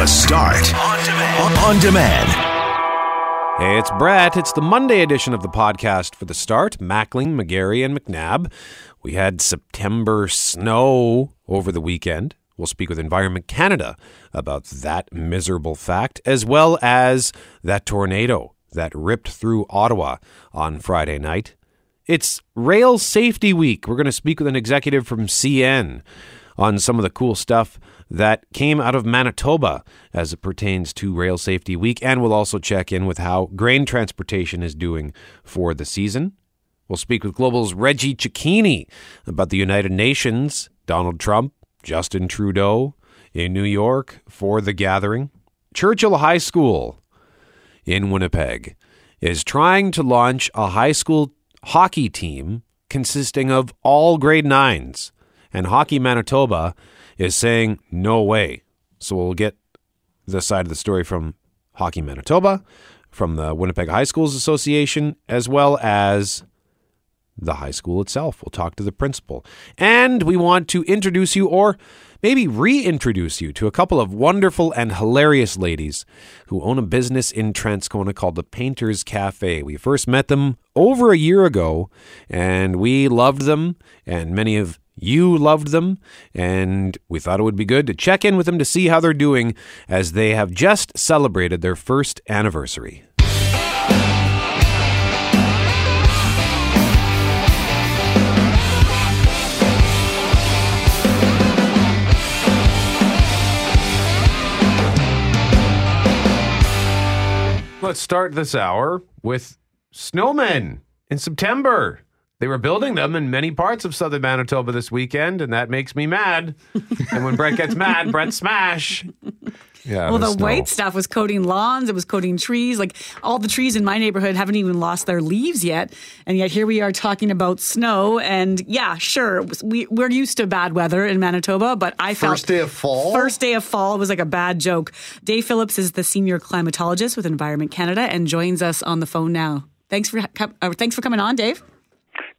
The Start on demand. On demand. Hey, it's Brett. It's the Monday edition of the podcast for the start. Mackling, McGarry, and McNabb. We had September snow over the weekend. We'll speak with Environment Canada about that miserable fact, as well as that tornado that ripped through Ottawa on Friday night. It's Rail Safety Week. We're going to speak with an executive from CN on some of the cool stuff that came out of Manitoba as it pertains to Rail Safety Week. And we'll also check in with how grain transportation is doing for the season. We'll speak with Global's Reggie Cecchini about the United Nations, Donald Trump, Justin Trudeau in New York for the gathering. Churchill High School in Winnipeg is trying to launch a high school hockey team consisting of all grade nines. And Hockey Manitoba is saying, no way. So we'll get the side of the story from Hockey Manitoba, from the Winnipeg High Schools Association, as well as the high school itself. We'll talk to the principal. And we want to introduce you, or maybe reintroduce you, to a couple of wonderful and hilarious ladies who own a business in Transcona called the Painters Cafe. We first met them over a year ago, and we loved them, and many of you loved them, and we thought it would be good to check in with them to see how they're doing as they have just celebrated their first anniversary. Let's start this hour with snowmen in September. They were building them in many parts of southern Manitoba this weekend, and that makes me mad. and when Brett gets mad, Brett smash. Yeah. Well, the snow. white stuff was coating lawns, it was coating trees. Like all the trees in my neighborhood haven't even lost their leaves yet. And yet here we are talking about snow. And yeah, sure, we, we're used to bad weather in Manitoba, but I felt. First day of fall? First day of fall was like a bad joke. Dave Phillips is the senior climatologist with Environment Canada and joins us on the phone now. Thanks for, uh, thanks for coming on, Dave.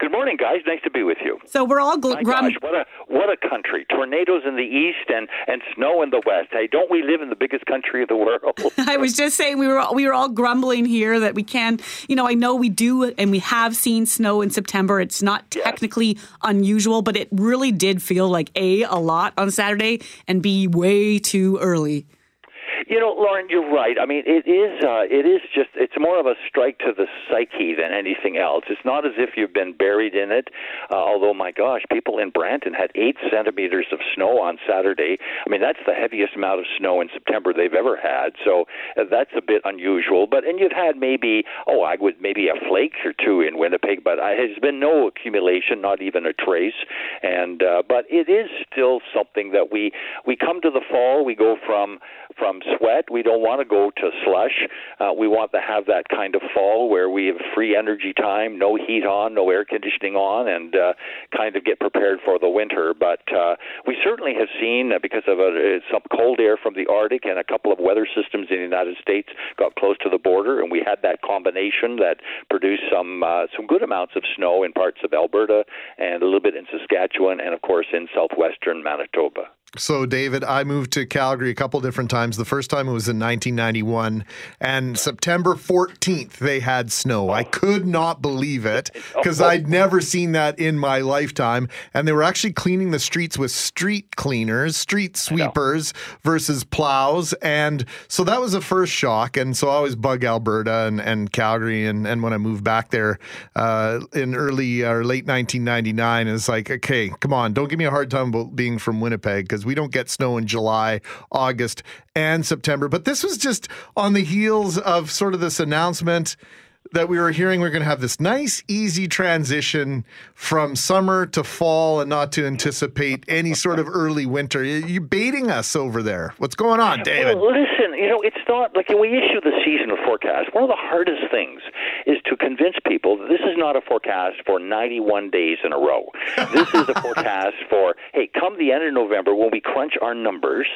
Good morning, guys. Nice to be with you. So we're all gl- My grum- gosh, what a what a country! Tornadoes in the east and and snow in the west. Hey, don't we live in the biggest country of the world? I was just saying we were we were all grumbling here that we can, you know, I know we do and we have seen snow in September. It's not technically unusual, but it really did feel like a a lot on Saturday and b way too early. You know, Lauren, you're right. I mean, it is uh, it is just it's more of a strike to the psyche than anything else. It's not as if you've been buried in it. Uh, although, my gosh, people in Brandon had eight centimeters of snow on Saturday. I mean, that's the heaviest amount of snow in September they've ever had. So uh, that's a bit unusual. But and you've had maybe oh, I would maybe a flake or two in Winnipeg, but uh, there's been no accumulation, not even a trace. And uh, but it is still something that we we come to the fall. We go from from sweat. We don't want to go to slush. Uh, we want to have that kind of fall where we have free energy time, no heat on, no air conditioning on, and uh, kind of get prepared for the winter. But uh, we certainly have seen, uh, because of uh, some cold air from the Arctic and a couple of weather systems in the United States got close to the border, and we had that combination that produced some uh, some good amounts of snow in parts of Alberta and a little bit in Saskatchewan, and of course in southwestern Manitoba. So, David, I moved to Calgary a couple different times. The first time it was in 1991, and September 14th, they had snow. I could not believe it because I'd never seen that in my lifetime. And they were actually cleaning the streets with street cleaners, street sweepers versus plows. And so that was the first shock. And so I always bug Alberta and, and Calgary. And, and when I moved back there uh, in early or late 1999, it's like, okay, come on, don't give me a hard time about being from Winnipeg because we don't get snow in July, August, and September. But this was just on the heels of sort of this announcement that we were hearing we're going to have this nice, easy transition from summer to fall and not to anticipate any sort of early winter. You're baiting us over there. What's going on, David? Well, listen, you know, it's not like when we issue the seasonal forecast, one of the hardest things is to convince people that this is not a forecast for 91 days in a row. This is a forecast for, hey, come the end of November when we crunch our numbers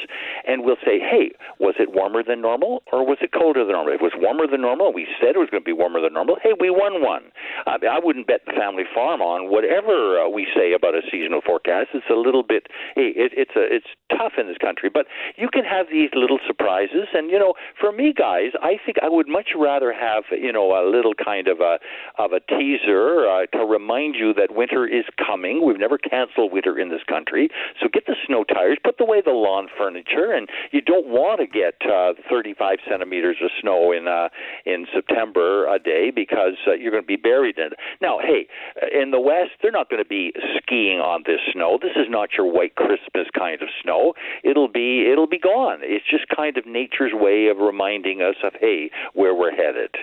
and we'll say, hey, was it warmer than normal or was it colder than normal? If it was warmer than normal, we said it was going to be warmer warmer than normal. Hey, we won one. I, I wouldn't bet the family farm on whatever uh, we say about a seasonal forecast. It's a little bit. It, it's a it's tough in this country, but you can have these little surprises. And you know, for me, guys, I think I would much rather have you know a little kind of a of a teaser uh, to remind you that winter is coming. We've never canceled winter in this country, so get the snow tires, put away the lawn furniture, and you don't want to get uh, 35 centimeters of snow in uh, in September a day because uh, you're going to be buried in it. Now, hey, in the West, they're not going to be skiing on this snow. This is not your white Christmas kind of snow. It'll be it'll be gone. It's just kind of nature's way of reminding us of hey, where we're headed.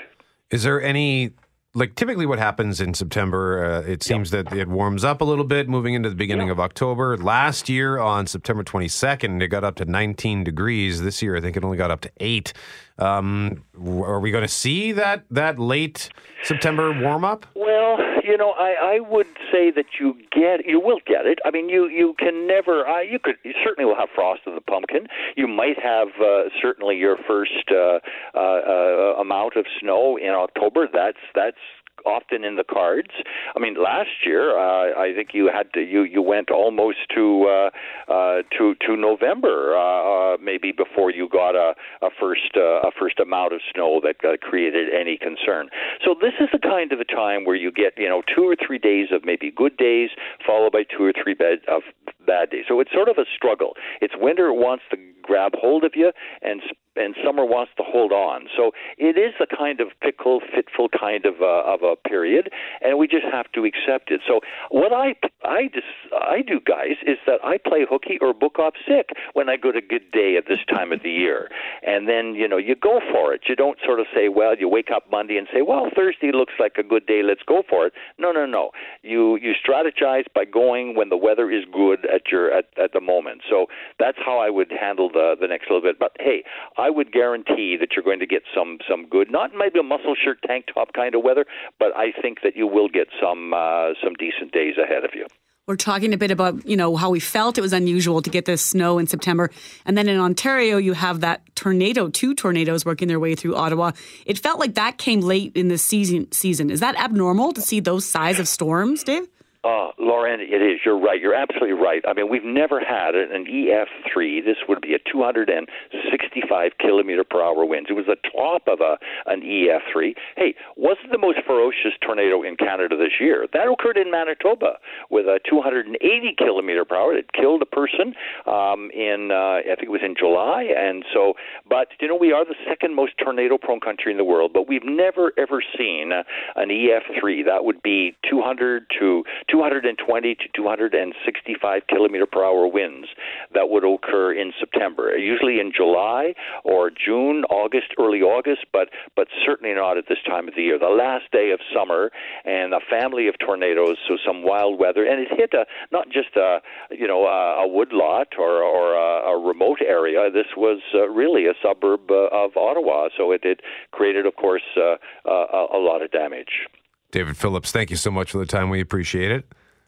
Is there any like typically what happens in September, uh, it seems that it warms up a little bit moving into the beginning of October. Last year on September 22nd, it got up to 19 degrees. This year, I think it only got up to eight. Um, are we going to see that that late September warm up? Well, you know, I, I would say that you get, you will get it. I mean, you you can never. Uh, you could you certainly will have frost of the pumpkin. You might have uh, certainly your first uh, uh, uh, amount of snow in October. That's that's often in the cards. I mean, last year uh, I think you had to you you went almost to uh, uh, to to November uh, uh, maybe before you got a a first uh, a first amount of snow that uh, created any concern. So this is the kind of a time where you get you know two or three days of maybe good days followed by two or three bad of bad days. So it's sort of a struggle. It's winter wants to grab hold of you and and summer wants to hold on. So it is a kind of fickle, fitful kind of uh, of a period, and we just have to accept it. So what I I just I do, guys, is that I play hooky or book off sick when I go to good day at this time of the year, and then you know you go for it. You don't sort of say, well, you wake up Monday and say, well, Thursday looks like a good day, let's go for it. No, no, no. You you strategize by going when the weather is good at your at, at the moment. So that's how I would handle the the next little bit. But hey. I would guarantee that you're going to get some some good, not maybe a muscle shirt tank top kind of weather, but I think that you will get some uh, some decent days ahead of you. We're talking a bit about, you know, how we felt it was unusual to get this snow in September. And then in Ontario, you have that tornado, two tornadoes working their way through Ottawa. It felt like that came late in the season. Season Is that abnormal to see those size of storms, Dave? Uh, Lauren, it is. You're right. You're absolutely right. I mean, we've never had an EF3. This would be a 265 kilometer per hour winds. It was the top of a an EF3. Hey, wasn't the most ferocious tornado in Canada this year? That occurred in Manitoba with a 280 kilometer per hour. It killed a person um, in uh, I think it was in July. And so, but you know, we are the second most tornado prone country in the world. But we've never ever seen uh, an EF3. That would be 200 to 220 to 265 kilometer per hour winds that would occur in September, usually in July or June, August, early August, but but certainly not at this time of the year. The last day of summer and a family of tornadoes, so some wild weather, and it hit a not just a you know a, a woodlot or or a, a remote area. This was uh, really a suburb uh, of Ottawa, so it, it created, of course, uh, a, a lot of damage. David Phillips, thank you so much for the time. We appreciate it.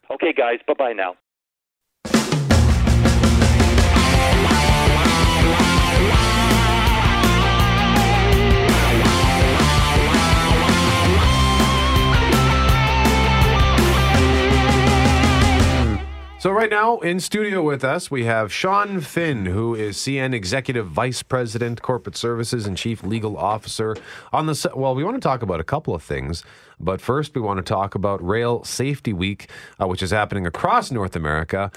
Okay, guys. Bye bye now. So, right now in studio with us, we have Sean Finn, who is CN Executive Vice President, Corporate Services, and Chief Legal Officer. On the well, we want to talk about a couple of things, but first we want to talk about Rail Safety Week, uh, which is happening across North America.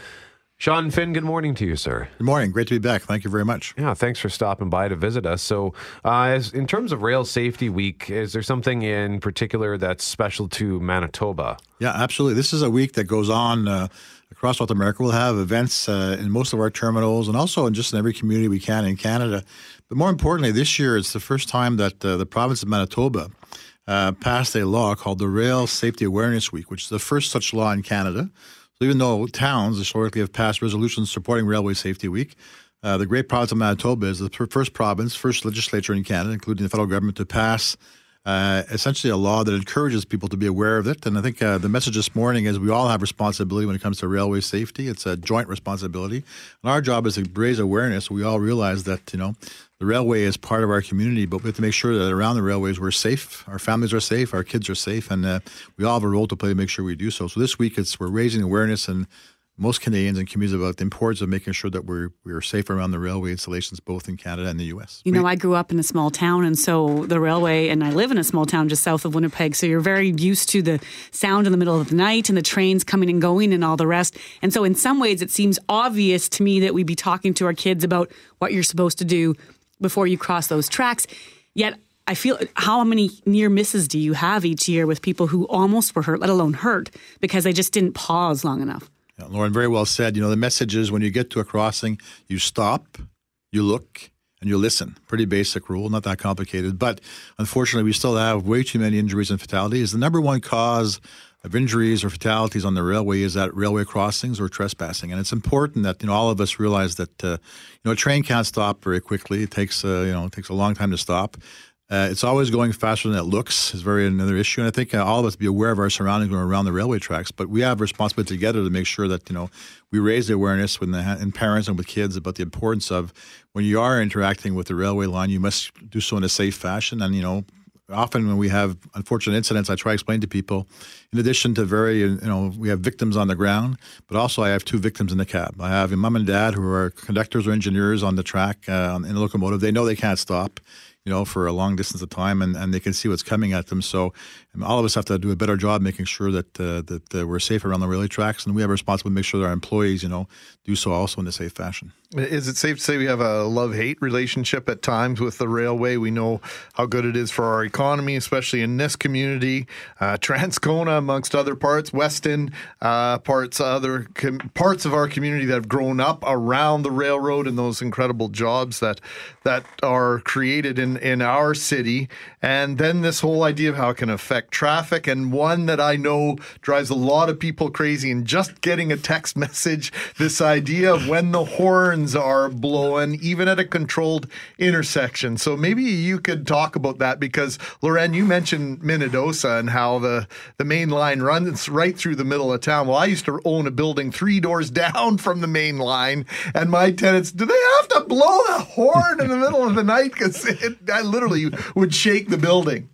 Sean Finn, good morning to you, sir. Good morning. Great to be back. Thank you very much. Yeah, thanks for stopping by to visit us. So, uh, as, in terms of Rail Safety Week, is there something in particular that's special to Manitoba? Yeah, absolutely. This is a week that goes on uh, across North America. We'll have events uh, in most of our terminals and also in just in every community we can in Canada. But more importantly, this year it's the first time that uh, the province of Manitoba uh, passed a law called the Rail Safety Awareness Week, which is the first such law in Canada. So even though towns historically have passed resolutions supporting Railway Safety Week, uh, the great province of Manitoba is the first province, first legislature in Canada, including the federal government, to pass uh, essentially a law that encourages people to be aware of it. And I think uh, the message this morning is we all have responsibility when it comes to railway safety. It's a joint responsibility, and our job is to raise awareness. We all realize that you know the railway is part of our community, but we have to make sure that around the railways we're safe, our families are safe, our kids are safe, and uh, we all have a role to play to make sure we do so. So this week, it's we're raising awareness and most Canadians and communities about the importance of making sure that we're we're safe around the railway installations, both in Canada and the U.S. You know, I grew up in a small town, and so the railway, and I live in a small town just south of Winnipeg. So you're very used to the sound in the middle of the night and the trains coming and going and all the rest. And so, in some ways, it seems obvious to me that we'd be talking to our kids about what you're supposed to do before you cross those tracks. Yet. I feel how many near misses do you have each year with people who almost were hurt, let alone hurt, because they just didn't pause long enough? Yeah, Lauren, very well said. You know, the message is when you get to a crossing, you stop, you look, and you listen. Pretty basic rule, not that complicated. But unfortunately, we still have way too many injuries and fatalities. The number one cause of injuries or fatalities on the railway is at railway crossings or trespassing. And it's important that you know all of us realize that uh, you know a train can't stop very quickly. It takes uh, you know it takes a long time to stop. Uh, it's always going faster than it looks is very another issue, and I think uh, all of us be aware of our surroundings when we're around the railway tracks. But we have a responsibility together to make sure that you know we raise the awareness when the in parents and with kids about the importance of when you are interacting with the railway line, you must do so in a safe fashion, and you know often when we have unfortunate incidents, I try to explain to people, in addition to very, you know, we have victims on the ground, but also I have two victims in the cab. I have a mom and dad who are conductors or engineers on the track uh, in the locomotive. They know they can't stop you know, for a long distance of time, and, and they can see what's coming at them. So all of us have to do a better job making sure that uh, that uh, we're safe around the railway tracks, and we have a responsibility to make sure that our employees, you know, do so also in a safe fashion. Is it safe to say we have a love hate relationship at times with the railway? We know how good it is for our economy, especially in this community, uh, Transcona, amongst other parts, Weston, uh, parts other com- parts of our community that have grown up around the railroad and those incredible jobs that that are created in in our city, and then this whole idea of how it can affect traffic, and one that I know drives a lot of people crazy, and just getting a text message, this idea of when the horn horns are blowing, even at a controlled intersection. So maybe you could talk about that because, Lauren, you mentioned Minnedosa and how the, the main line runs right through the middle of town. Well, I used to own a building three doors down from the main line, and my tenants, do they have to blow the horn in the middle of the night? Because I literally would shake the building.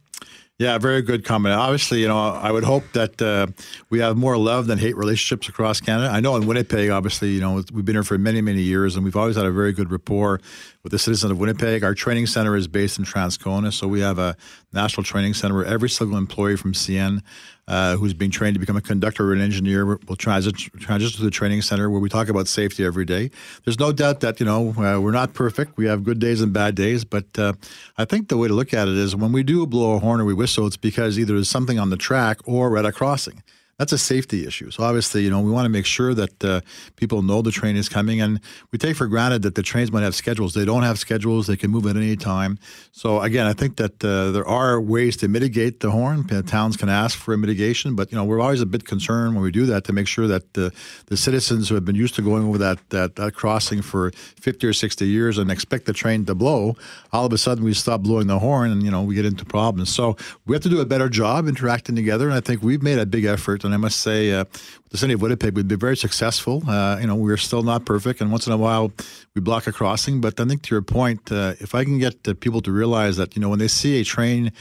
Yeah, very good comment. Obviously, you know, I would hope that uh, we have more love than hate relationships across Canada. I know in Winnipeg, obviously, you know, we've been here for many, many years, and we've always had a very good rapport with the citizens of Winnipeg. Our training center is based in Transcona, so we have a national training center where every single employee from CN uh, who's being trained to become a conductor or an engineer will transition, transition to the training center where we talk about safety every day. There's no doubt that, you know, uh, we're not perfect. We have good days and bad days, but uh, I think the way to look at it is when we do blow a horn or we whistle, it's because either there's something on the track or at a crossing that's a safety issue. So obviously, you know, we want to make sure that uh, people know the train is coming, and we take for granted that the trains might have schedules. They don't have schedules; they can move at any time. So again, I think that uh, there are ways to mitigate the horn. Towns can ask for a mitigation, but you know, we're always a bit concerned when we do that to make sure that the the citizens who have been used to going over that that, that crossing for fifty or sixty years and expect the train to blow, all of a sudden we stop blowing the horn, and you know, we get into problems. So we have to do a better job interacting together, and I think we've made a big effort and I must say, uh, the city of Winnipeg, we've been very successful. Uh, you know, we're still not perfect, and once in a while we block a crossing. But I think to your point, uh, if I can get people to realize that, you know, when they see a train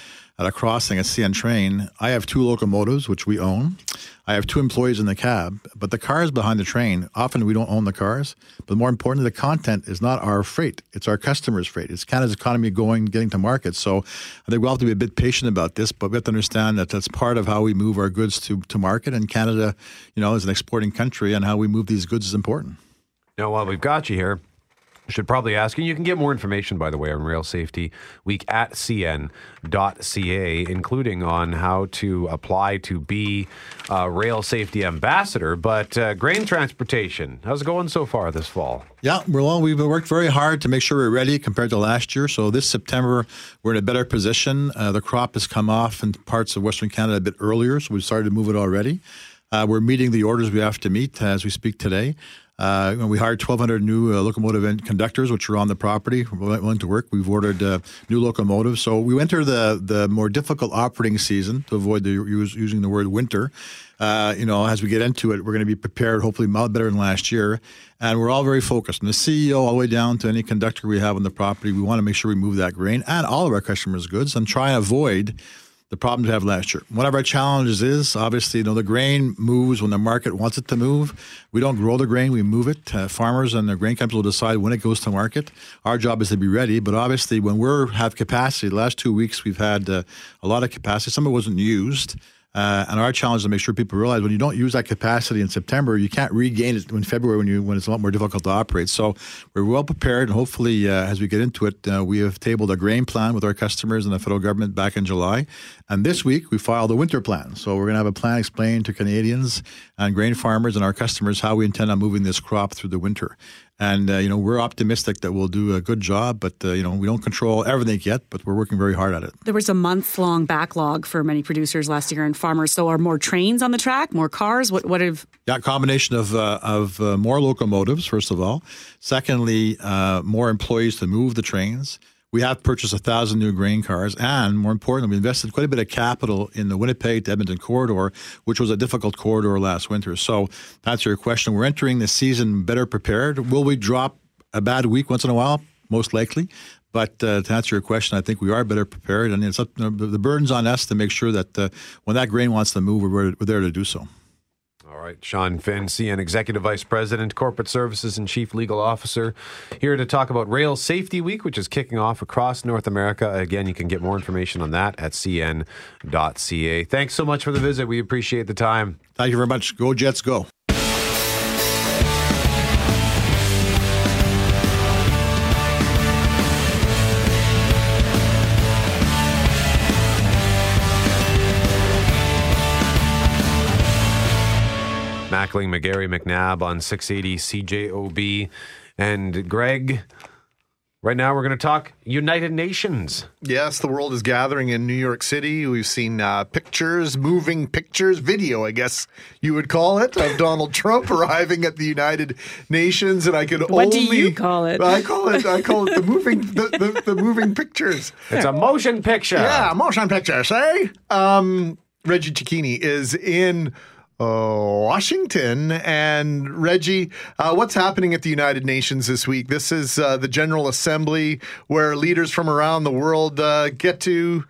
at a crossing at CN Train, I have two locomotives, which we own. I have two employees in the cab, but the cars behind the train, often we don't own the cars. But more importantly, the content is not our freight. It's our customers' freight. It's Canada's economy going, getting to market. So I think we'll have to be a bit patient about this, but we have to understand that that's part of how we move our goods to, to market. And Canada, you know, is an exporting country, and how we move these goods is important. Now, while we've got you here, should probably ask. And you can get more information, by the way, on Rail Safety Week at cn.ca, including on how to apply to be a rail safety ambassador. But uh, grain transportation, how's it going so far this fall? Yeah, well, we've worked very hard to make sure we're ready compared to last year. So this September, we're in a better position. Uh, the crop has come off in parts of Western Canada a bit earlier, so we've started to move it already. Uh, we're meeting the orders we have to meet as we speak today. Uh, we hired 1,200 new uh, locomotive conductors, which are on the property, willing to work. We've ordered uh, new locomotives. So we enter the, the more difficult operating season to avoid the use, using the word winter. Uh, you know, as we get into it, we're going to be prepared, hopefully, better than last year. And we're all very focused. From the CEO all the way down to any conductor we have on the property, we want to make sure we move that grain and all of our customers' goods and try and avoid the problems we have last year. One of our challenges is obviously, you know, the grain moves when the market wants it to move. We don't grow the grain, we move it. Uh, farmers and the grain companies will decide when it goes to market. Our job is to be ready, but obviously, when we have capacity, the last two weeks we've had uh, a lot of capacity. Some of it wasn't used. Uh, and our challenge is to make sure people realize when you don't use that capacity in September, you can't regain it in February when you when it's a lot more difficult to operate. So we're well prepared, and hopefully, uh, as we get into it, uh, we have tabled a grain plan with our customers and the federal government back in July. And this week we filed a winter plan. So we're going to have a plan explained to Canadians and grain farmers and our customers how we intend on moving this crop through the winter. And uh, you know we're optimistic that we'll do a good job, but uh, you know we don't control everything yet, but we're working very hard at it. There was a month long backlog for many producers last year and farmers. So are more trains on the track, more cars? What what have? Yeah, combination of uh, of uh, more locomotives first of all. Secondly, uh, more employees to move the trains. We have purchased a thousand new grain cars, and more importantly, we invested quite a bit of capital in the Winnipeg to Edmonton corridor, which was a difficult corridor last winter. So, answer your question, we're entering the season better prepared. Will we drop a bad week once in a while? Most likely. But uh, to answer your question, I think we are better prepared, and it's up, the burden's on us to make sure that uh, when that grain wants to move, we're, we're there to do so. All right, Sean Finn, CN Executive Vice President, Corporate Services, and Chief Legal Officer, here to talk about Rail Safety Week, which is kicking off across North America. Again, you can get more information on that at cn.ca. Thanks so much for the visit. We appreciate the time. Thank you very much. Go Jets, go. Mackling, McGarry, McNabb on 680 CJOB. And Greg, right now we're going to talk United Nations. Yes, the world is gathering in New York City. We've seen uh, pictures, moving pictures, video, I guess you would call it, of Donald Trump arriving at the United Nations. And I could what only. What do you call it? I call it, I call it the moving, the, the, the moving pictures. It's a motion picture. Yeah, motion picture, say? Um, Reggie Cecchini is in Washington. And Reggie, uh, what's happening at the United Nations this week? This is uh, the General Assembly where leaders from around the world uh, get to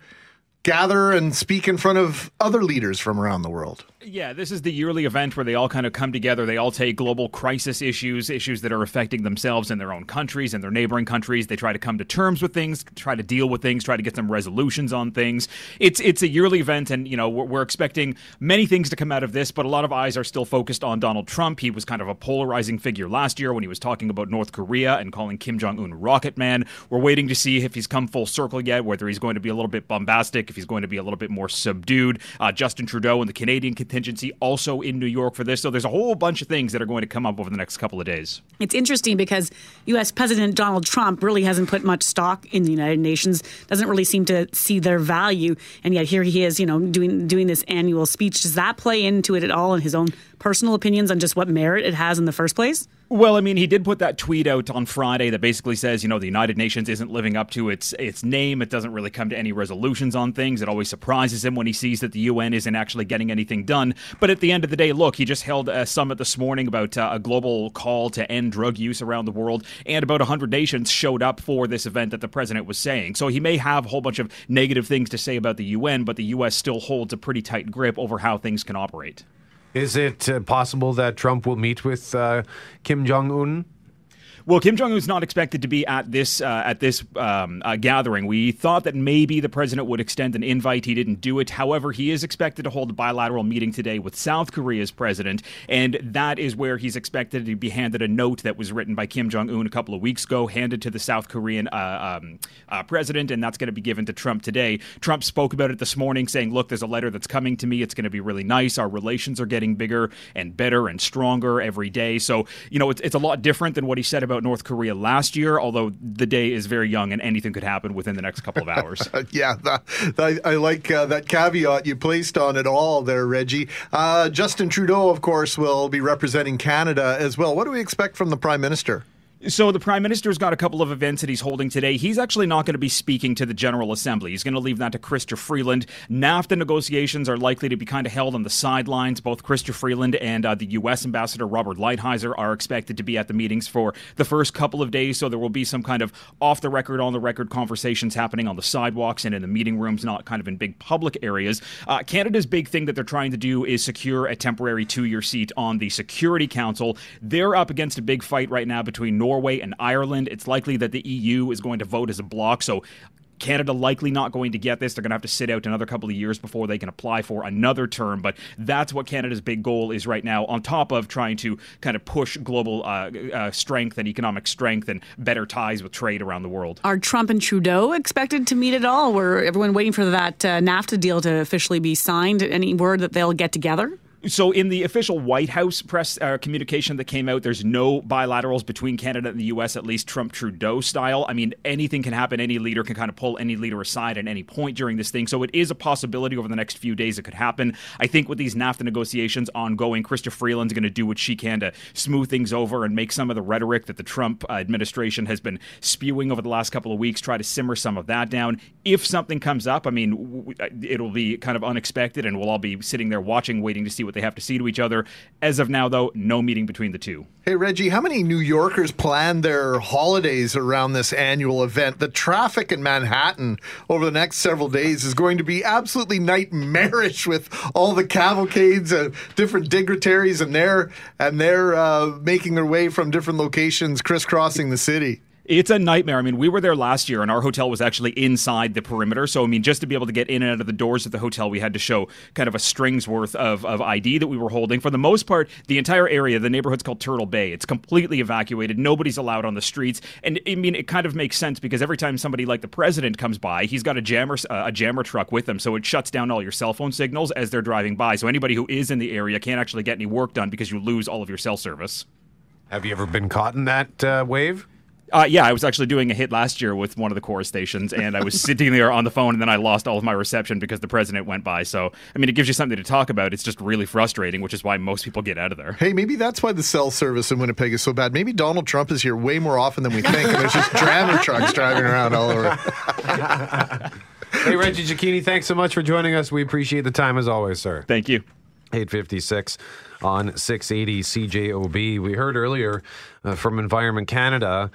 gather and speak in front of other leaders from around the world. Yeah, this is the yearly event where they all kind of come together. They all take global crisis issues, issues that are affecting themselves in their own countries and their neighboring countries. They try to come to terms with things, try to deal with things, try to get some resolutions on things. It's it's a yearly event, and you know we're, we're expecting many things to come out of this, but a lot of eyes are still focused on Donald Trump. He was kind of a polarizing figure last year when he was talking about North Korea and calling Kim Jong Un Rocket Man. We're waiting to see if he's come full circle yet, whether he's going to be a little bit bombastic, if he's going to be a little bit more subdued. Uh, Justin Trudeau and the Canadian contingency also in New York for this. So there's a whole bunch of things that are going to come up over the next couple of days. It's interesting because U.S. President Donald Trump really hasn't put much stock in the United Nations, doesn't really seem to see their value, and yet here he is, you know, doing doing this annual speech. Does that play into it at all in his own personal opinions on just what merit it has in the first place? Well, I mean, he did put that tweet out on Friday that basically says, you know, the United Nations isn't living up to its its name. It doesn't really come to any resolutions on things. It always surprises him when he sees that the UN isn't actually getting anything done. But at the end of the day, look, he just held a summit this morning about uh, a global call to end drug use around the world, and about 100 nations showed up for this event that the president was saying. So he may have a whole bunch of negative things to say about the UN, but the U.S. still holds a pretty tight grip over how things can operate. Is it uh, possible that Trump will meet with uh, Kim Jong Un well, Kim Jong Un is not expected to be at this uh, at this um, uh, gathering. We thought that maybe the president would extend an invite. He didn't do it. However, he is expected to hold a bilateral meeting today with South Korea's president, and that is where he's expected to be handed a note that was written by Kim Jong Un a couple of weeks ago, handed to the South Korean uh, um, uh, president, and that's going to be given to Trump today. Trump spoke about it this morning, saying, "Look, there's a letter that's coming to me. It's going to be really nice. Our relations are getting bigger and better and stronger every day." So, you know, it's, it's a lot different than what he said about about North Korea last year, although the day is very young and anything could happen within the next couple of hours. yeah, I, like uh, that caveat you placed on it all there, Reggie. Uh, Justin Trudeau, of course, will be representing Canada as well. What do we expect from the Prime Minister? So the prime minister's got a couple of events that he's holding today. He's actually not going to be speaking to the General Assembly. He's going to leave that to Chrystia Freeland. NAFTA negotiations are likely to be kind of held on the sidelines. Both Chrystia Freeland and uh, the U.S. Ambassador Robert Lighthizer are expected to be at the meetings for the first couple of days. So there will be some kind of off the record, on the record conversations happening on the sidewalks and in the meeting rooms, not kind of in big public areas. Uh, Canada's big thing that they're trying to do is secure a temporary two-year seat on the Security Council. They're up against a big fight right now between Norway Norway and Ireland. It's likely that the EU is going to vote as a bloc. So Canada likely not going to get this. They're going to have to sit out another couple of years before they can apply for another term. But that's what Canada's big goal is right now, on top of trying to kind of push global uh, uh, strength and economic strength and better ties with trade around the world. Are Trump and Trudeau expected to meet at all? Were everyone waiting for that uh, NAFTA deal to officially be signed? Any word that they'll get together? So, in the official White House press uh, communication that came out, there's no bilaterals between Canada and the U.S., at least Trump Trudeau style. I mean, anything can happen. Any leader can kind of pull any leader aside at any point during this thing. So, it is a possibility over the next few days it could happen. I think with these NAFTA negotiations ongoing, Chrystia Freeland's going to do what she can to smooth things over and make some of the rhetoric that the Trump uh, administration has been spewing over the last couple of weeks, try to simmer some of that down. If something comes up, I mean, uh, it'll be kind of unexpected, and we'll all be sitting there watching, waiting to see what they have to see to each other. As of now, though, no meeting between the two. Hey, Reggie, how many New Yorkers plan their holidays around this annual event? The traffic in Manhattan over the next several days is going to be absolutely nightmarish with all the cavalcades and different dignitaries and they're and they're uh, making their way from different locations crisscrossing the city. It's a nightmare. I mean, we were there last year, and our hotel was actually inside the perimeter. So, I mean, just to be able to get in and out of the doors of the hotel, we had to show kind of a string's worth of, of ID that we were holding. For the most part, the entire area, the neighborhood's called Turtle Bay. It's completely evacuated. Nobody's allowed on the streets. And I mean, it kind of makes sense because every time somebody like the president comes by, he's got a jammer a jammer truck with him, so it shuts down all your cell phone signals as they're driving by. So anybody who is in the area can't actually get any work done because you lose all of your cell service. Have you ever been caught in that uh, wave? Uh, yeah, I was actually doing a hit last year with one of the Corus stations, and I was sitting there on the phone, and then I lost all of my reception because the president went by. So, I mean, it gives you something to talk about. It's just really frustrating, which is why most people get out of there. Hey, maybe that's why the cell service in Winnipeg is so bad. Maybe Donald Trump is here way more often than we think, and there's just jammer trucks driving around all over. hey, Reggie Cecchini, thanks so much for joining us. We appreciate the time as always, sir. Thank you. 856 on 680 CJOB. We heard earlier uh, from Environment Canada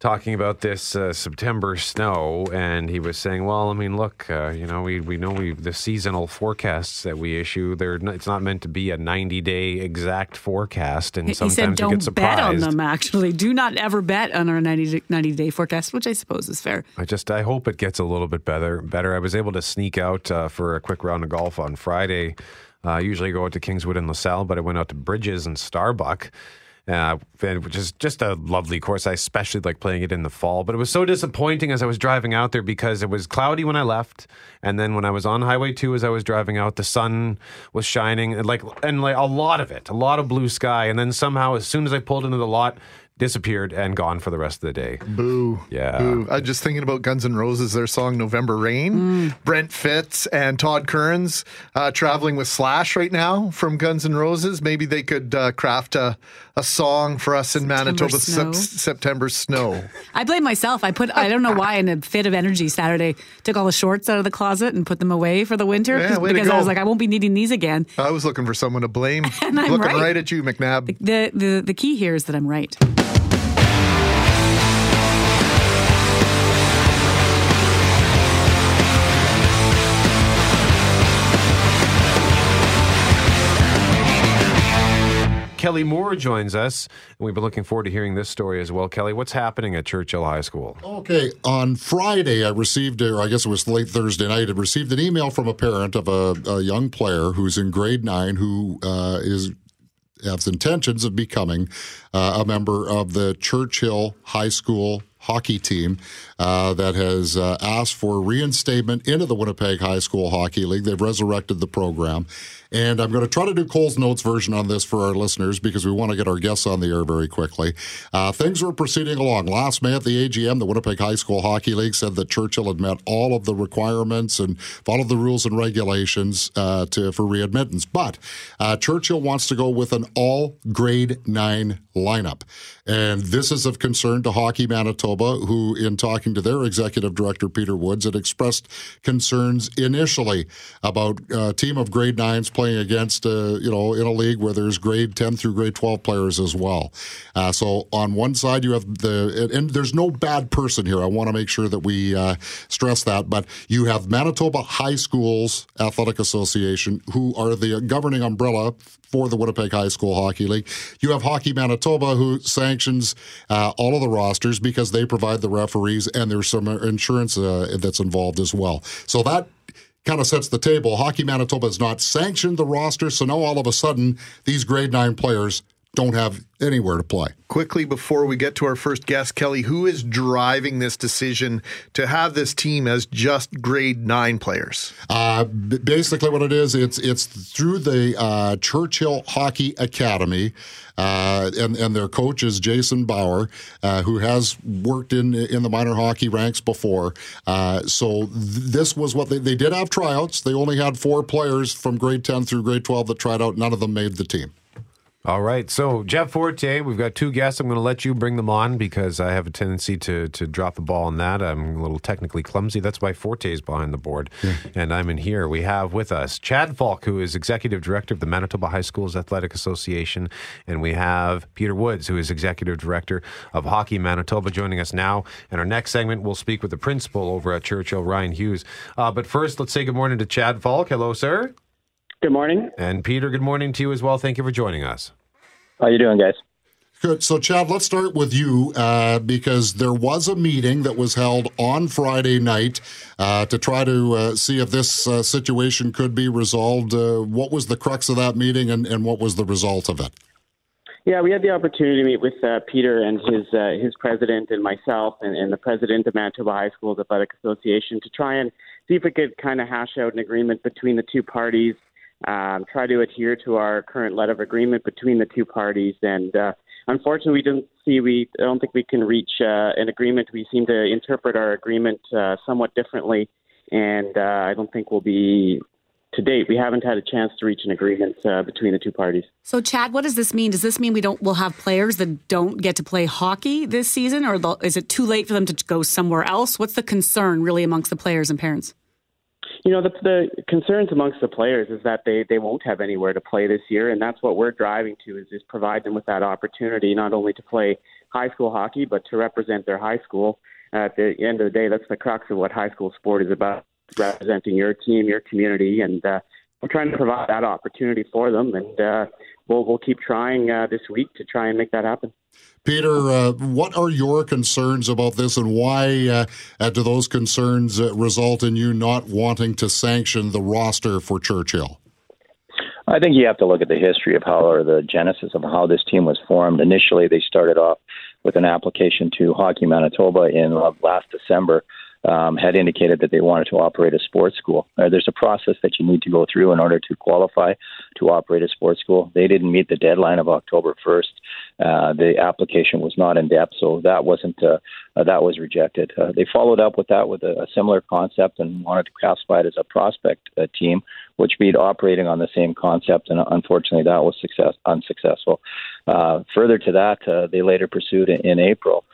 talking about this uh, September snow, and he was saying, "Well, I mean, look, uh, you know, we we know we the seasonal forecasts that we issue. They're not, it's not meant to be a ninety day exact forecast, and He sometimes said, "Don't get surprised." bet on them." Actually, do not ever bet on our 90, 90 day forecast, which I suppose is fair. I just I hope it gets a little bit better. Better. I was able to sneak out uh, for a quick round of golf on Friday. Uh, I usually go out to Kingswood and LaSalle, but I went out to Bridges and Starbuck. Uh, which is just a lovely course. I especially like playing it in the fall, but it was so disappointing as I was driving out there because it was cloudy when I left, and then when I was on Highway Two as I was driving out, the sun was shining, and like and like a lot of it, a lot of blue sky, and then somehow as soon as I pulled into the lot, disappeared and gone for the rest of the day. Boo. Yeah. Boo. I'm just thinking about Guns N' Roses, their song November Rain. Brent Fitz and Todd Kerns uh, traveling with Slash right now from Guns N' Roses. Maybe they could uh, craft a, a song for us in Manitoba, Snow. Sep- September Snow. I blame myself. I put I don't know why in a fit of energy Saturday took all the shorts out of the closet and put them away for the winter Yeah, because I was like I won't be needing these again. I was looking for someone to blame. And I'm looking right. at you, McNabb. The the the key here is that I'm right. Kelly Moore joins us, and we've been looking forward to hearing this story as well. Kelly, what's happening at Churchill High School? Okay, on Friday, I received, or I guess it was late Thursday night, I received an email from a parent of a, a young player who's in grade nine who uh, is has intentions of becoming uh, a member of the Churchill High School hockey team uh, that has uh, asked for reinstatement into the Winnipeg High School Hockey League. They've resurrected the program. And I'm going to try to do Cole's Notes version on this for our listeners because we want to get our guests on the air very quickly. Uh, things were proceeding along. Last May at the AGM, the Winnipeg High School Hockey League said that Churchill had met all of the requirements and followed the rules and regulations uh, to, for readmittance. But uh, Churchill wants to go with an all grade nine lineup. And this is of concern to Hockey Manitoba, who, in talking to their executive director, Peter Woods, had expressed concerns initially about a team of grade nines playing against, uh, you know, in a league where there's grade 10 through grade 12 players as well. Uh, so on one side, you have the, and there's no bad person here. I want to make sure that we uh, stress that. But you have Manitoba High Schools Athletic Association, who are the governing umbrella for the Winnipeg High School Hockey League. You have Hockey Manitoba, who sanctions uh, all of the rosters because they provide the referees, and there's some insurance uh, that's involved as well. So that kind of sets the table. Hockey Manitoba has not sanctioned the roster, so now all of a sudden these grade nine players don't have anywhere to play. Quickly before we get to our first guest, Kelly, who is driving this decision to have this team as just grade nine players? Uh, basically, what it is, it's it's through the uh, Churchill Hockey Academy, uh, and and their coach is Jason Bauer, uh, who has worked in in the minor hockey ranks before. Uh, so th- this was what they they did have tryouts. They only had four players from grade ten through grade twelve that tried out. None of them made the team. All right. So, Jeff Forte, we've got two guests. I'm going to let you bring them on because I have a tendency to to drop the ball on that. I'm a little technically clumsy. That's why Forte is behind the board. Yeah. And I'm in here. We have with us Chad Falk, who is Executive Director of the Manitoba High Schools Athletic Association. And we have Peter Woods, who is Executive Director of Hockey Manitoba, joining us now. And our next segment, we'll speak with the principal over at Churchill, Ryan Hughes. Uh, but first, let's say good morning to Chad Falk. Hello, sir. Good morning. And Peter, good morning to you as well. Thank you for joining us. How you doing, guys? Good. So, Chad, let's start with you uh, because there was a meeting that was held on Friday night uh, to try to uh, see if this uh, situation could be resolved. Uh, what was the crux of that meeting and, and what was the result of it? Yeah, we had the opportunity to meet with uh, Peter and his his president and myself and, and the president of Manitoba High Schools Athletic Association to try and see if we could kind of hash out an agreement between the two parties um, try to adhere to our current letter of agreement between the two parties. And uh, unfortunately, we don't see we don't think we can reach uh, an agreement. We seem to interpret our agreement uh, somewhat differently, and uh, I don't think we'll be. To date, we haven't had a chance to reach an agreement uh, between the two parties. So, Chad, what does this mean? Does this mean we don't? We'll have players that don't get to play hockey this season, or is it too late for them to go somewhere else? What's the concern, really, amongst the players and parents? You know, the, the concerns amongst the players is that they, they won't have anywhere to play this year, and that's what we're driving to is, is provide them with that opportunity not only to play high school hockey but to represent their high school. At the end of the day, that's the crux of what high school sport is about: representing your team, your community, and uh, we're trying to provide that opportunity for them. And uh, we'll we'll keep trying uh, this week to try and make that happen. Peter, uh, what are your concerns about this, and why uh, uh, do those concerns uh, result in you not wanting to sanction the roster for Churchill? I think you have to look at the history of how, or the genesis of how this team was formed. Initially, they started off with an application to Hockey Manitoba in uh, last December um, had indicated that they wanted to operate a sports school. Uh, there's a process that you need to go through in order to qualify to operate a sports school. They didn't meet the deadline of October 1st. Uh, the application was not in depth, so that wasn't uh, uh, that was rejected. Uh, they followed up with that with a, a, similar concept and wanted to classify it as a prospect uh, team, which means operating on the same concept, and unfortunately that was success unsuccessful. further to that, they later pursued in, in April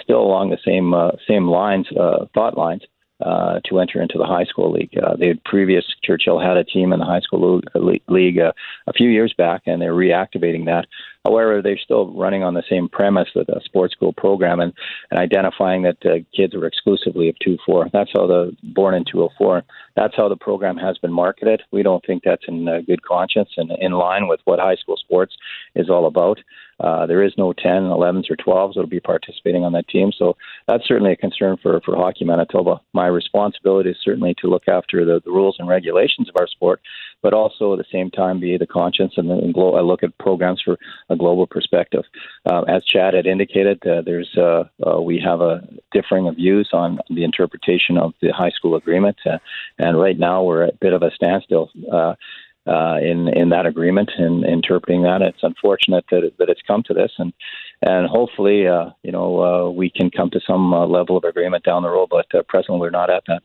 still along the same same lines, thought lines, uh, to enter into the high school league. Uh, they had previous Churchill had a team in the high school league uh, a few years back, and they're reactivating that. However, they're still running on the same premise with a sports school program and, and identifying that uh, kids are exclusively of 2-4. That's how the born in 204. That's how the program has been marketed. We don't think that's in uh, good conscience and in line with what high school sports is all about. Uh, there is no 10, 11s, or 12s that will be participating on that team. So that's certainly a concern for, for Hockey Manitoba. My responsibility is certainly to look after the, the rules and regulations of our sport, but also at the same time be the conscience and, glo- look at programs for a global perspective. Uh, as Chad had indicated, uh, there's uh, uh, we have a differing of views on the interpretation of the high school agreement, uh, and right now we're at a bit of a standstill. Uh, in in that agreement and interpreting that. It's unfortunate that that it's come to this, and and hopefully, you know, we can come to some level of agreement down the road. But presently, we're not at that.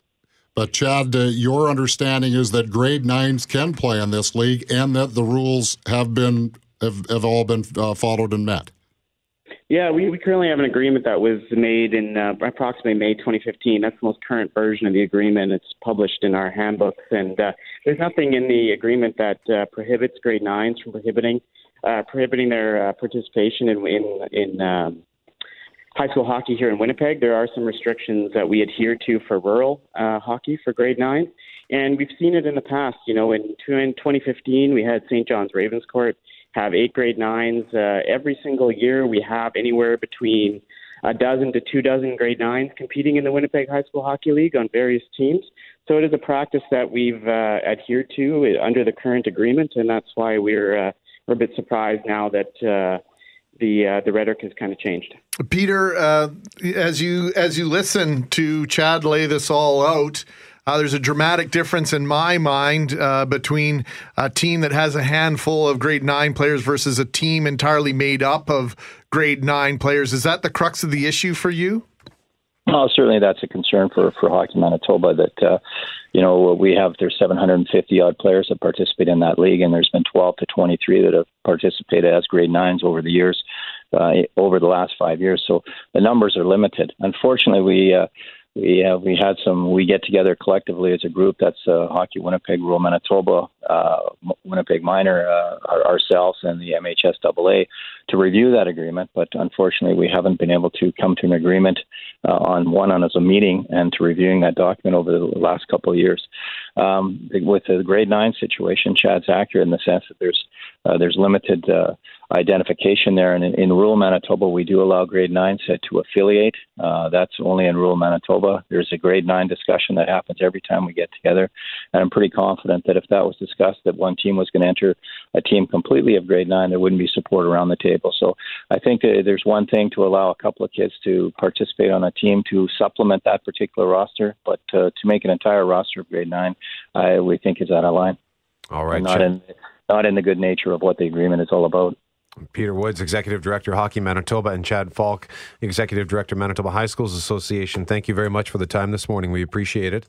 But Chad, uh, your understanding is that grade nines can play in this league, and that the rules have been have, have all been uh, followed and met. Yeah, we, we currently have an agreement that was made in uh, approximately May 2015. That's the most current version of the agreement. It's published in our handbooks, and uh, there's nothing in the agreement that uh, prohibits grade nines from prohibiting uh, prohibiting their participation in in, in um, high school hockey here in Winnipeg. There are some restrictions that we adhere to for rural uh, hockey for grade nine, and we've seen it in the past. You know, in, in 2015, we had St. John's Ravenscourt have eight grade nines. Uh, every single year, we have anywhere between a dozen to two dozen grade nines competing in the Winnipeg High School Hockey League on various teams. So it is a practice that we've uh, adhered to under the current agreement, and that's why we're uh, we're a bit surprised now that uh, the uh, the rhetoric has kind of changed. Peter, uh, as you as you listen to Chad lay this all out, uh, there's a dramatic difference in my mind uh, between a team that has a handful of grade nine players versus a team entirely made up of grade nine players. Is that the crux of the issue for you? Oh, certainly that's a concern for, for Hockey Manitoba that, uh, you know, we have, there's 750 odd players that participate in that league, and there's been 12 to 23 that have participated as grade nines over the years, uh, over the last five years. So the numbers are limited. Unfortunately, we, uh, we have we had some we get together collectively as a group that's uh, hockey winnipeg rural manitoba uh, winnipeg minor uh, ourselves and the mhsaa to review that agreement but unfortunately we haven't been able to come to an agreement uh, on one on as a meeting and to reviewing that document over the last couple of years um, with the grade nine situation chad's accurate in the sense that there's uh, there's limited uh, identification there. And in, in, rural Manitoba, we do allow grade nine set to affiliate. Uh, that's only in rural Manitoba. There's a grade nine discussion that happens every time we get together. And I'm pretty confident that if that was discussed, that one team was going to enter a team completely of grade nine, there wouldn't be support around the table. So I think there's one thing to allow a couple of kids to participate on a team to supplement that particular roster, but uh, to make an entire roster of grade nine, I, we think is out of line. All right. Not in, not in the good nature of what the agreement is all about. Peter Woods, Executive Director, Hockey Manitoba, and Chad Falk, Executive Director, Manitoba High Schools Association. Thank you very much for the time this morning. We appreciate it.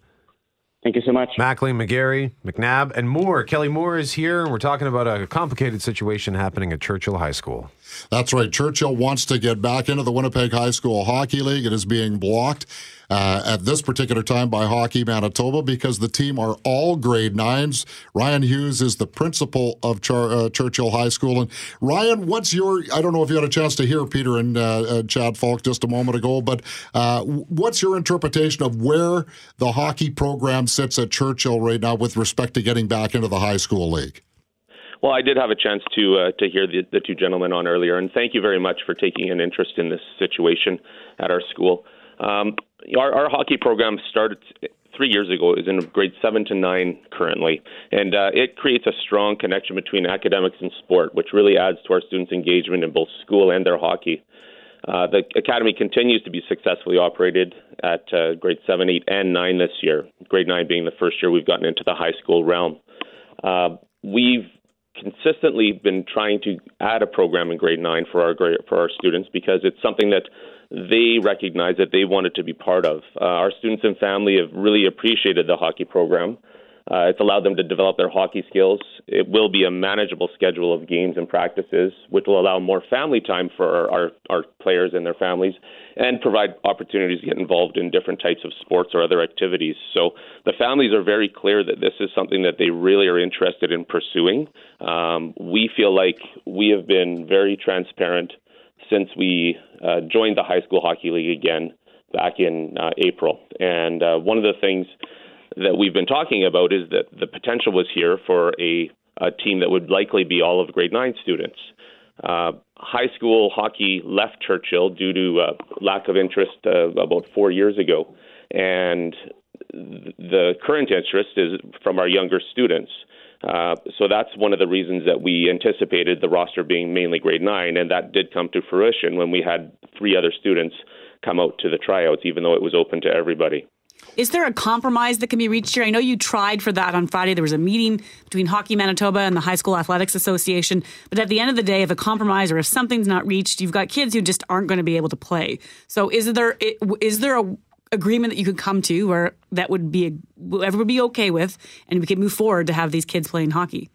Thank you so much. Mackling, McGarry, McNabb, and Moore. Kelly Moore is here, and we're talking about a complicated situation happening at Churchill High School. That's right. Churchill wants to get back into the Winnipeg High School Hockey League. It is being blocked uh, at this particular time by Hockey Manitoba because the team are all grade nines. Ryan Hughes is the principal of Char- uh, Churchill High School. And Ryan, what's your, I don't know if you had a chance to hear Peter and uh, uh Chad Falk just a moment ago, but uh, what's your interpretation of where the hockey program sits at Churchill right now with respect to getting back into the high school league? Well, I did have a chance to uh, to hear the, the two gentlemen on earlier, and thank you very much for taking an interest in this situation at our school. Um, our, our hockey program started three years ago is in grade seven to nine currently, and uh, it creates a strong connection between academics and sport, which really adds to our students' engagement in both school and their hockey. Uh, the academy continues to be successfully operated at uh, grade seven, eight, and nine this year. Grade nine being the first year we've gotten into the high school realm. Uh, we've consistently been trying to add a program in grade nine for our for our students because it's something that they recognize that they wanted to be part of. Uh, our students and family have really appreciated the hockey program. Uh, it's allowed them to develop their hockey skills. It will be a manageable schedule of games and practices, which will allow more family time for our, our, players and their families and provide opportunities to get involved in different types of sports or other activities. So the families are very clear that this is something that they really are interested in pursuing. Um, we feel like we have been very transparent since we uh, joined the high school hockey league again back in uh, April. And uh, one of the things that we've been talking about is that the potential was here for a, a team that would likely be all of grade nine students. Uh, high school hockey left Churchill due to uh, lack of interest uh, about four years ago, and the current interest is from our younger students. Uh, so that's one of the reasons that we anticipated the roster being mainly grade nine, and that did come to fruition when we had three other students come out to the tryouts, even though it was open to everybody. Is there a compromise that can be reached here? I know you tried for that on Friday. There was a meeting between Hockey Manitoba and the High School Athletics Association. But at the end of the day, if a compromise or if something's not reached, you've got kids who just aren't going to be able to play. So is there is there a agreement that you could come to where that would be everyone would be okay with, and we could move forward to have these kids playing hockey?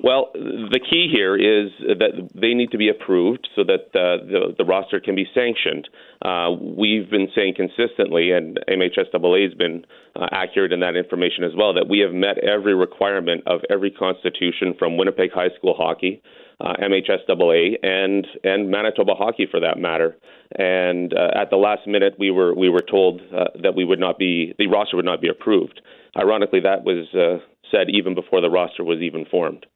Well, the key here is that they need to be approved so that uh, the, the roster can be sanctioned. Uh, we've been saying consistently, and MHSAA has been uh, accurate in that information as well, that we have met every requirement of every constitution from Winnipeg High School hockey, uh, MHSAA, and and Manitoba hockey for that matter. And uh, at the last minute, we were we were told uh, that we would not be the roster would not be approved. Ironically, that was said even before the roster was even formed.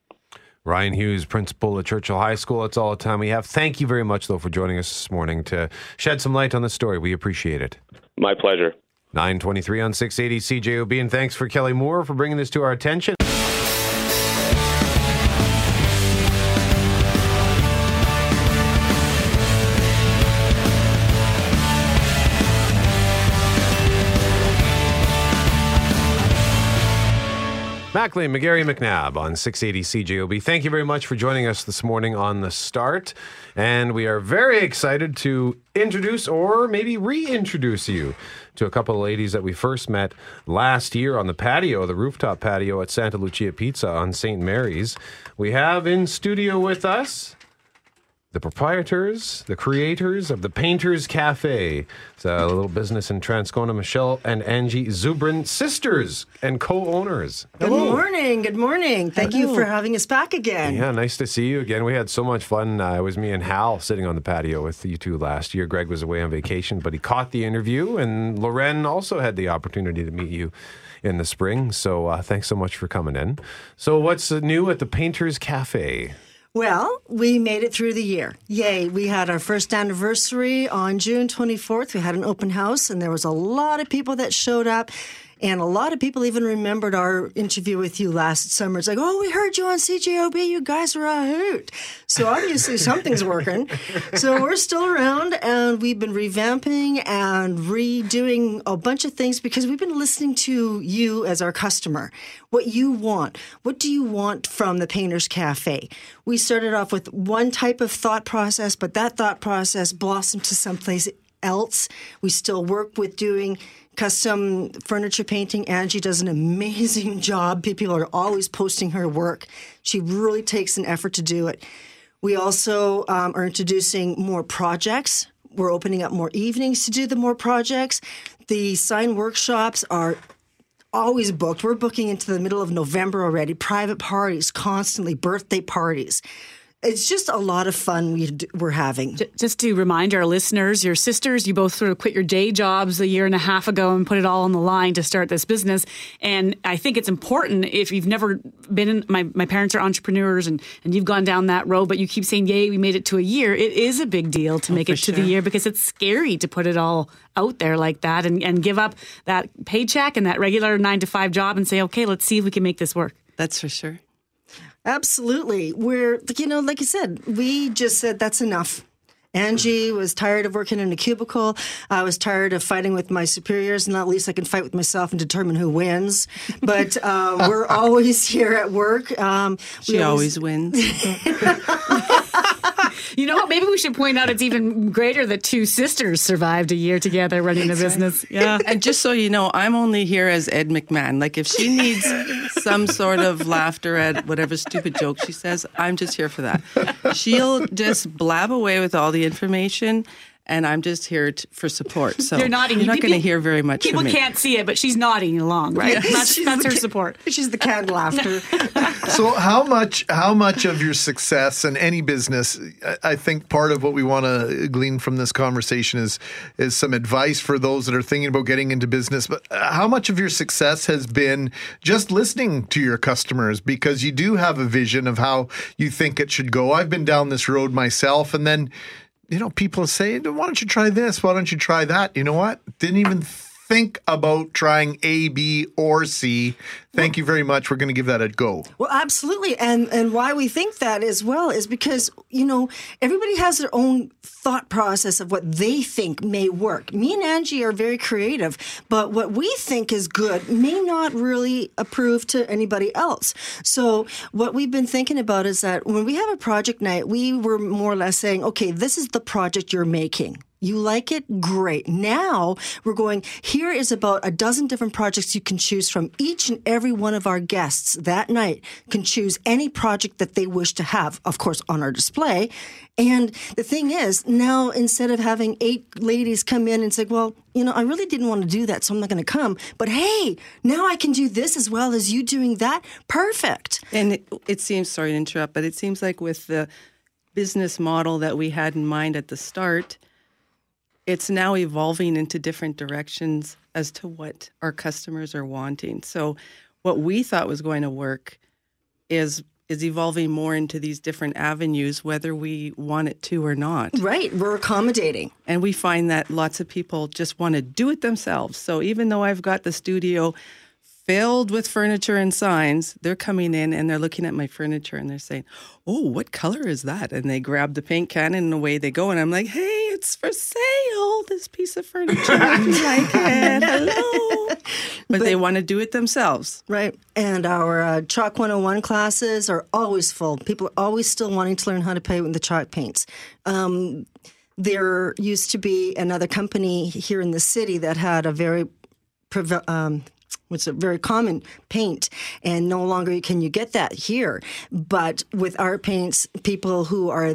Ryan Hughes, principal at Churchill High School. That's all the time we have. Thank you very much, though, for joining us this morning to shed some light on the story. We appreciate it. My pleasure. 923 on 680 CJOB. And thanks for Kelly Moore for bringing this to our attention. Mackling, McGarry, McNabb on 680 CJOB. Thank you very much for joining us this morning on The Start. And we are very excited to introduce or maybe reintroduce you to a couple of ladies that we first met last year on the patio, the rooftop patio at Santa Lucia Pizza on St. Mary's. We have in studio with us the proprietors, the creators of the Painters Cafe. It's a little business in Transcona, Michelle and Angie Zubrin, sisters and co-owners. Good Hello. morning. Good morning. Thank Hello. you for having us back again. Yeah, nice to see you again. We had so much fun. Uh, it was me and Hal sitting on the patio with you two last year. Greg was away on vacation, but he caught the interview, and Lauren also had the opportunity to meet you in the spring. So uh, thanks so much for coming in. So what's new at the Painters Cafe? Well, we made it through the year. Yay. We had our first anniversary on June 24th. We had an open house, and there was a lot of people that showed up. And a lot of people even remembered our interview with you last summer. It's like, oh, we heard you on CJOB. You guys were a hoot. So obviously something's working. So we're still around and we've been revamping and redoing a bunch of things because we've been listening to you as our customer. What you want. What do you want from the Painters Cafe? We started off with one type of thought process, but that thought process blossomed to someplace else. We still work with doing custom furniture painting. Angie does an amazing job. People are always posting her work. She really takes an effort to do it. We also um, are introducing more projects. We're opening up more evenings to do the more projects. The sign workshops are always booked. We're booking into the middle of November already. Private parties, constantly, birthday parties it's just a lot of fun we, we're having. Just to remind our listeners, your sisters, you both sort of quit your day jobs a year and a half ago and put it all on the line to start this business. And I think it's important if you've never been in, my, my parents are entrepreneurs and, and you've gone down that road, but you keep saying, yay, we made it to a year. It is a big deal to oh, make it to the year because it's scary to put it all out there like that and, and give up that paycheck and that regular nine to five job and say, okay, let's see if we can make this work. That's for sure. Absolutely. We're, you know, like you said, we just said that's enough. Angie was tired of working in a cubicle. I was tired of fighting with my superiors, and at least I can fight with myself and determine who wins. But uh, we're always here at work. Um, she always, always wins. you know what? Maybe we should point out it's even greater that two sisters survived a year together running a business. Yeah. And just so you know, I'm only here as Ed McMahon. Like if she needs some sort of laughter at whatever stupid joke she says, I'm just here for that. She'll just blab away with all the information and I'm just here to, for support. So you're nodding. You're not going to hear very much. People can't see it, but she's nodding along. Right, yes. that's, that's her support. She's the canned laughter. so how much how much of your success in any business? I think part of what we want to glean from this conversation is is some advice for those that are thinking about getting into business. But uh, how much of your success has been just listening to your customers because you do have a vision of how you think it should go. I've been down this road myself, and then you know, people say, why don't you try this? Why don't you try that? You know what? Didn't even think about trying A, B, or C, thank you very much. We're going to give that a go. Well, absolutely. And and why we think that as well is because, you know, everybody has their own thought process of what they think may work. Me and Angie are very creative, but what we think is good may not really approve to anybody else. So, what we've been thinking about is that when we have a project night, we were more or less saying, okay, this is the project you're making. You like it? Great. Now we're going, here is about a dozen different projects you can choose from. Each and every one of our guests that night can choose any project that they wish to have, of course, on our display. And the thing is, now instead of having eight ladies come in and say, well, you know, I really didn't want to do that, so I'm not going to come. But hey, now I can do this as well as you doing that. Perfect. And it, it seems, sorry to interrupt, but it seems like with the business model that we had in mind at the start, it's now evolving into different directions as to what our customers are wanting. So what we thought was going to work is is evolving more into these different avenues whether we want it to or not. Right, we're accommodating. And we find that lots of people just want to do it themselves. So even though I've got the studio filled with furniture and signs, they're coming in and they're looking at my furniture and they're saying, "Oh, what color is that?" And they grab the paint can and away they go. And I'm like, "Hey, it's for sale. This piece of furniture. You like it? Hello." But, they want to do it themselves. Right. And our uh, Chalk 101 classes are always full. People are always still wanting to learn how to paint with the chalk paints. Um, there used to be another company here in the city that had a very um, it's a very common paint, and no longer can you get that here. But with our paints, people who are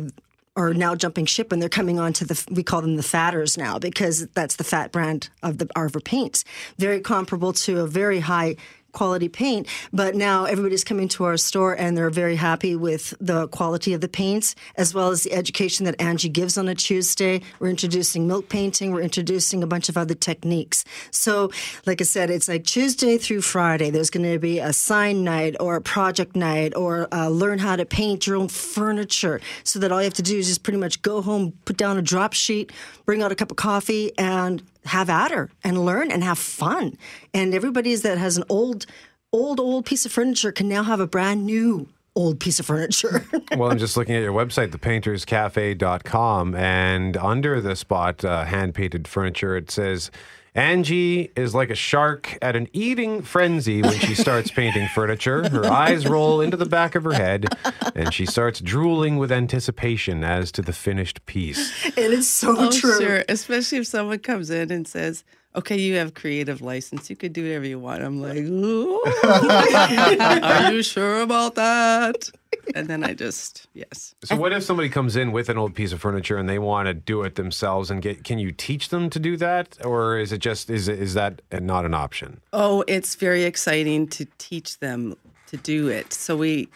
are now jumping ship and they're coming on to the we call them the fatters now because that's the fat brand of the Arbor paints. Very comparable to a very high quality paint. But now everybody's coming to our store and they're very happy with the quality of the paints as well as the education that Angie gives on a Tuesday. We're introducing milk painting. We're introducing a bunch of other techniques. So, like I said, it's like Tuesday through Friday. There's going to be a sign night or a project night or uh, learn how to paint your own furniture so that all you have to do is just pretty much go home, put down a drop sheet, bring out a cup of coffee and have at her and learn and have fun. And everybody that has an old, old, old piece of furniture can now have a brand new old piece of furniture. well, I'm just looking at your website, thepainterscafe.com, and under the spot, uh, hand painted furniture, it says, Angie is like a shark at an eating frenzy when she starts painting furniture. Her eyes roll into the back of her head, and she starts drooling with anticipation as to the finished piece. It is so oh, true. Sure, especially if someone comes in and says, "Okay, you have creative license. You could do whatever you want." I'm like, "Are you sure about that?" And then I just yes. So, what if somebody comes in with an old piece of furniture and they want to do it themselves? And get can you teach them to do that, or is it just is it, is that not an option? Oh, it's very exciting to teach them to do it. So we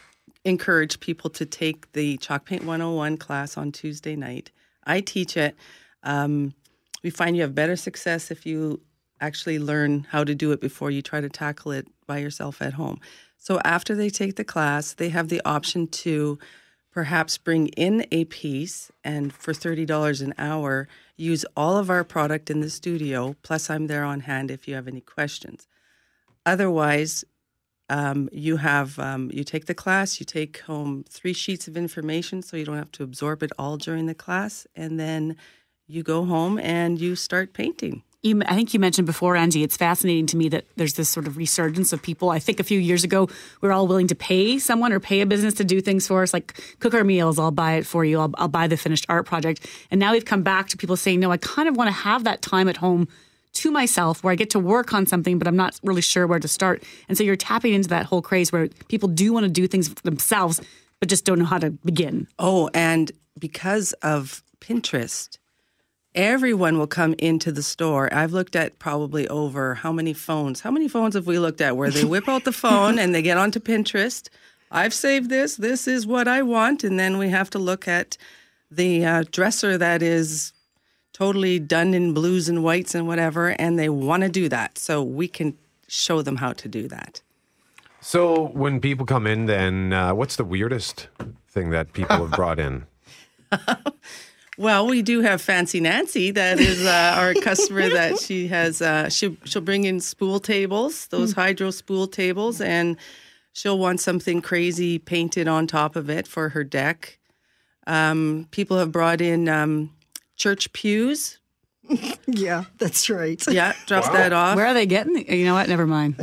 encourage people to take the Chalk Paint 101 class on Tuesday night. I teach it. Um, we find you have better success if you actually learn how to do it before you try to tackle it by yourself at home. So after they take the class, they have the option to perhaps bring in a piece and for $30 an hour, use all of our product in the studio. Plus, I'm there on hand if you have any questions. Otherwise, um, you have um, you take the class, you take home three sheets of information, so you don't have to absorb it all during the class, and then you go home and you start painting. You, I think you mentioned before, Angie, it's fascinating to me that there's this sort of resurgence of people. I think a few years ago, we were all willing to pay someone or pay a business to do things for us, like cook our meals, I'll buy it for you, I'll, I'll buy the finished art project. And now we've come back to people saying, no, I kind of want to have that time at home to myself where I get to work on something, but I'm not really sure where to start. And so you're tapping into that whole craze where people do want to do things themselves, but just don't know how to begin. Oh, and because of Pinterest, everyone will come into the store. I've looked at probably over how many phones? How many phones have we looked at where they whip out the phone and they get onto Pinterest? I've saved this. This is what I want. And then we have to look at the uh, dresser that is totally done in blues and whites and whatever, and they want to do that. So we can show them how to do that. So when people come in, then uh, what's the weirdest thing that people have brought in? Well, we do have Fancy Nancy. That is uh, our customer. That she has. Uh, she she'll bring in spool tables, those hydro spool tables, and she'll want something crazy painted on top of it for her deck. Um, people have brought in um, church pews. Yeah, that's right. Yeah, drops that off. Where are they getting? it? You know what? Never mind.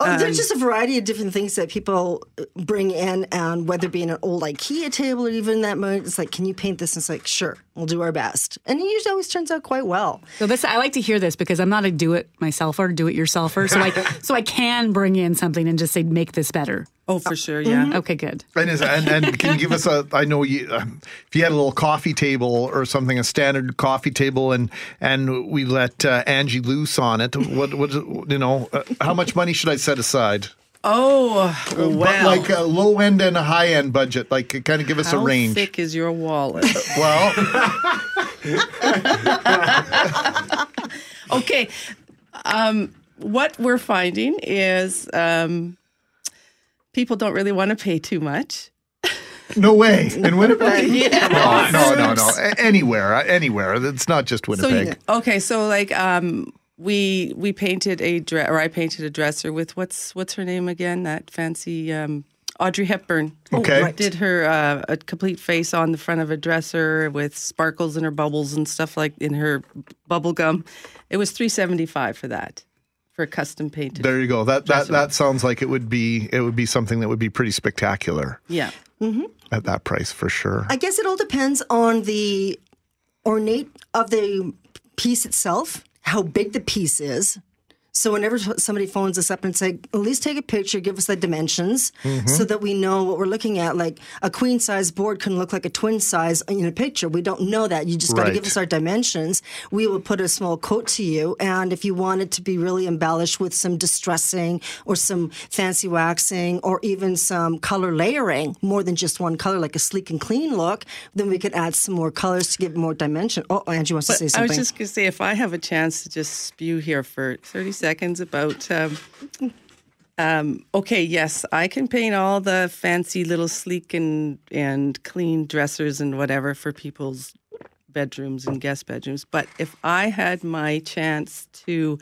Oh, Um, there's just a variety of different things that people uh, bring in, and whether it be an old IKEA table or even that moment, it's like, can you paint this? And it's like, sure, we'll do our best. And it usually always turns out quite well. So this, I like to hear this because I'm not a do it myselfer, do it yourselfer. So I, so I can bring in something and just say, make this better. Oh, for sure, yeah. Okay, good. And, is, and and can you give us a? I know you. Um, if you had a little coffee table or something, a standard coffee table, and and we let uh, Angie loose on it. What what you know? Uh, how much money should I set aside? Oh, But well. like a low end and a high end budget. Like kind of give us How a range. How thick is your wallet? Well, okay. Um, what we're finding is um, people don't really want to pay too much. no way in Winnipeg. Yeah. No, no, no, no. Anywhere, uh, anywhere. It's not just Winnipeg. you- okay, so like um, we we painted a dress, or I painted a dresser with what's what's her name again? That fancy um, Audrey Hepburn. Okay. right. did her uh, a complete face on the front of a dresser with sparkles in her bubbles and stuff like in her bubble gum. It was three seventy five for that, for a custom painted. There you go. That that that sounds like it would be it would be something that would be pretty spectacular yeah. at that price for sure. I guess it all depends on the ornate of the piece itself, how big the piece is. So whenever somebody phones us up and say, at least take a picture, give us the dimensions, mm-hmm. so that we know what we're looking at. Like a queen size board can look like a twin size in a picture. We don't know that. You just got to give us our dimensions. We will put a small coat to you, and if you want it to be really embellished with some distressing or some fancy waxing or even some color layering, more than just one color, like a sleek and clean look, then we could add some more colors to give more dimension. Oh, Angie wants to But say I was just going to say, if I have a chance to just spew here for 30 seconds about. Um, um, okay, yes, I can paint all the fancy little sleek and, and clean dressers and whatever for people's bedrooms and guest bedrooms. But if I had my chance to,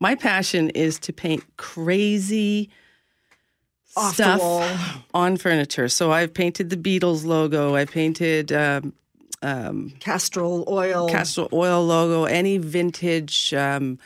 my passion is to paint crazy Off stuff on furniture. So I've painted the Beatles logo. I painted um, um, Castrol, castor oil logo, any vintage um,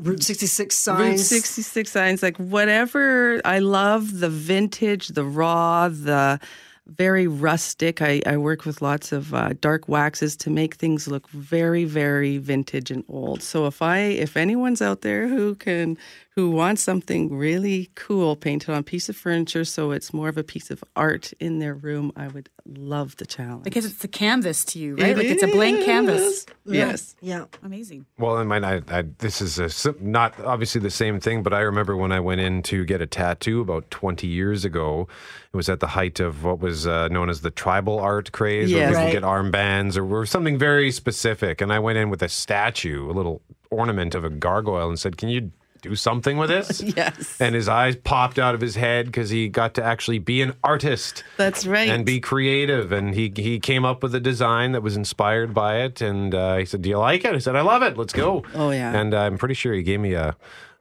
Route 66 signs. Route signs. 66 signs, like whatever. I love the vintage, the raw, the very rustic. I, I work with lots of uh, dark waxes to make things look very, very vintage and old. So if I, if anyone's out there who can, who wants something really cool painted on a piece of furniture, so it's more of a piece of art in their room, I would love the challenge. Because it's a canvas to you, right? It like it's a blank canvas. Yes. Yeah. Amazing. Well, I mean, I, I, this is a, not obviously the same thing, but I remember when I went in to get a tattoo about 20 years ago. It was at the height of what was uh, known as the tribal art craze, where Yes. people Right. get armbands or, or something very specific. And I went in with a statue, a little ornament of a gargoyle, and said, "Can you do something with this?" Yes. And his eyes popped out of his head because he got to actually be an artist That's right. and be creative. And he he came up with a design that was inspired by it. And uh, he said, "Do you like it?" I said, "I love it. Let's go." Oh, yeah. And I'm pretty sure he gave me a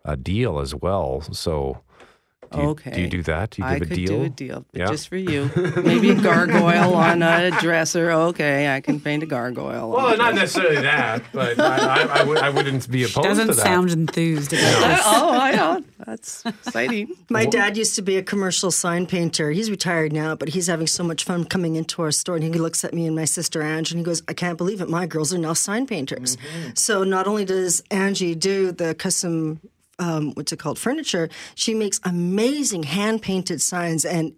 a deal as well. So. Do you, okay. Do you do that? Do you I give could a deal? do a deal but Yeah. just for you. Maybe a gargoyle on a dresser. Okay, I can paint a gargoyle. on Well, a not necessarily that, but I, I, I, would, I wouldn't be opposed to that. Doesn't to that. sound enthused about this. oh, I know. That's exciting. My dad used to be a commercial sign painter. He's retired now, but he's having so much fun coming into our store. And he looks at me and my sister Angie and he goes, I can't believe it. My girls are now sign painters. Mm-hmm. So not only does Angie do the custom, um, what's it called, furniture, she makes amazing hand painted signs. And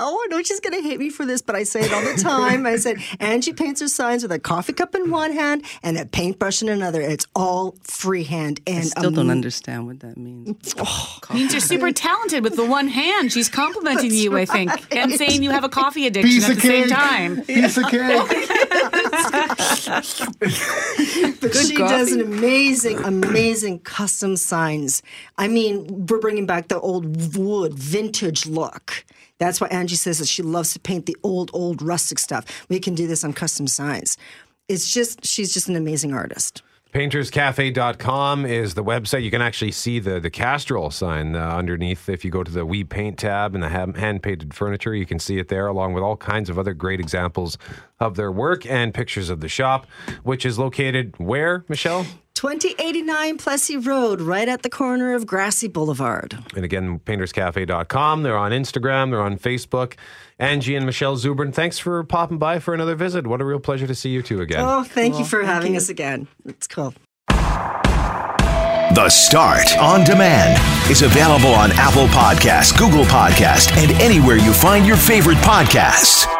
Oh, I know she's going to hate me for this, but I say it all the time. I said, Angie paints her signs with a coffee cup in one hand and a paintbrush in another. It's all freehand. And I still don't understand what that means. means you're super talented with the one hand. She's complimenting you, I think, and saying you have a coffee addiction Piece at of the same cake. time. Piece of cake. But she does an amazing, amazing custom signs. I mean, we're bringing back the old wood vintage look. That's why Angie says that she loves to paint the old, old rustic stuff. We can do this on custom signs. It's just, she's just an amazing artist. Painterscafe.com is the website. You can actually see the, the Castrol sign uh, underneath. If you go to the We Paint tab and the hand painted furniture, you can see it there, along with all kinds of other great examples of their work and pictures of the shop, which is located where, Michelle? 2089 Plessis Road, right at the corner of Grassie Boulevard. And again, painterscafe.com. They're on Instagram, they're on Facebook. Angie and Michelle Zubrin, thanks for popping by for another visit. What a real pleasure to see you two again. Oh, thank you for having us again. It's cool. The Start on Demand is available on Apple Podcasts, Google Podcasts, and anywhere you find your favorite podcasts.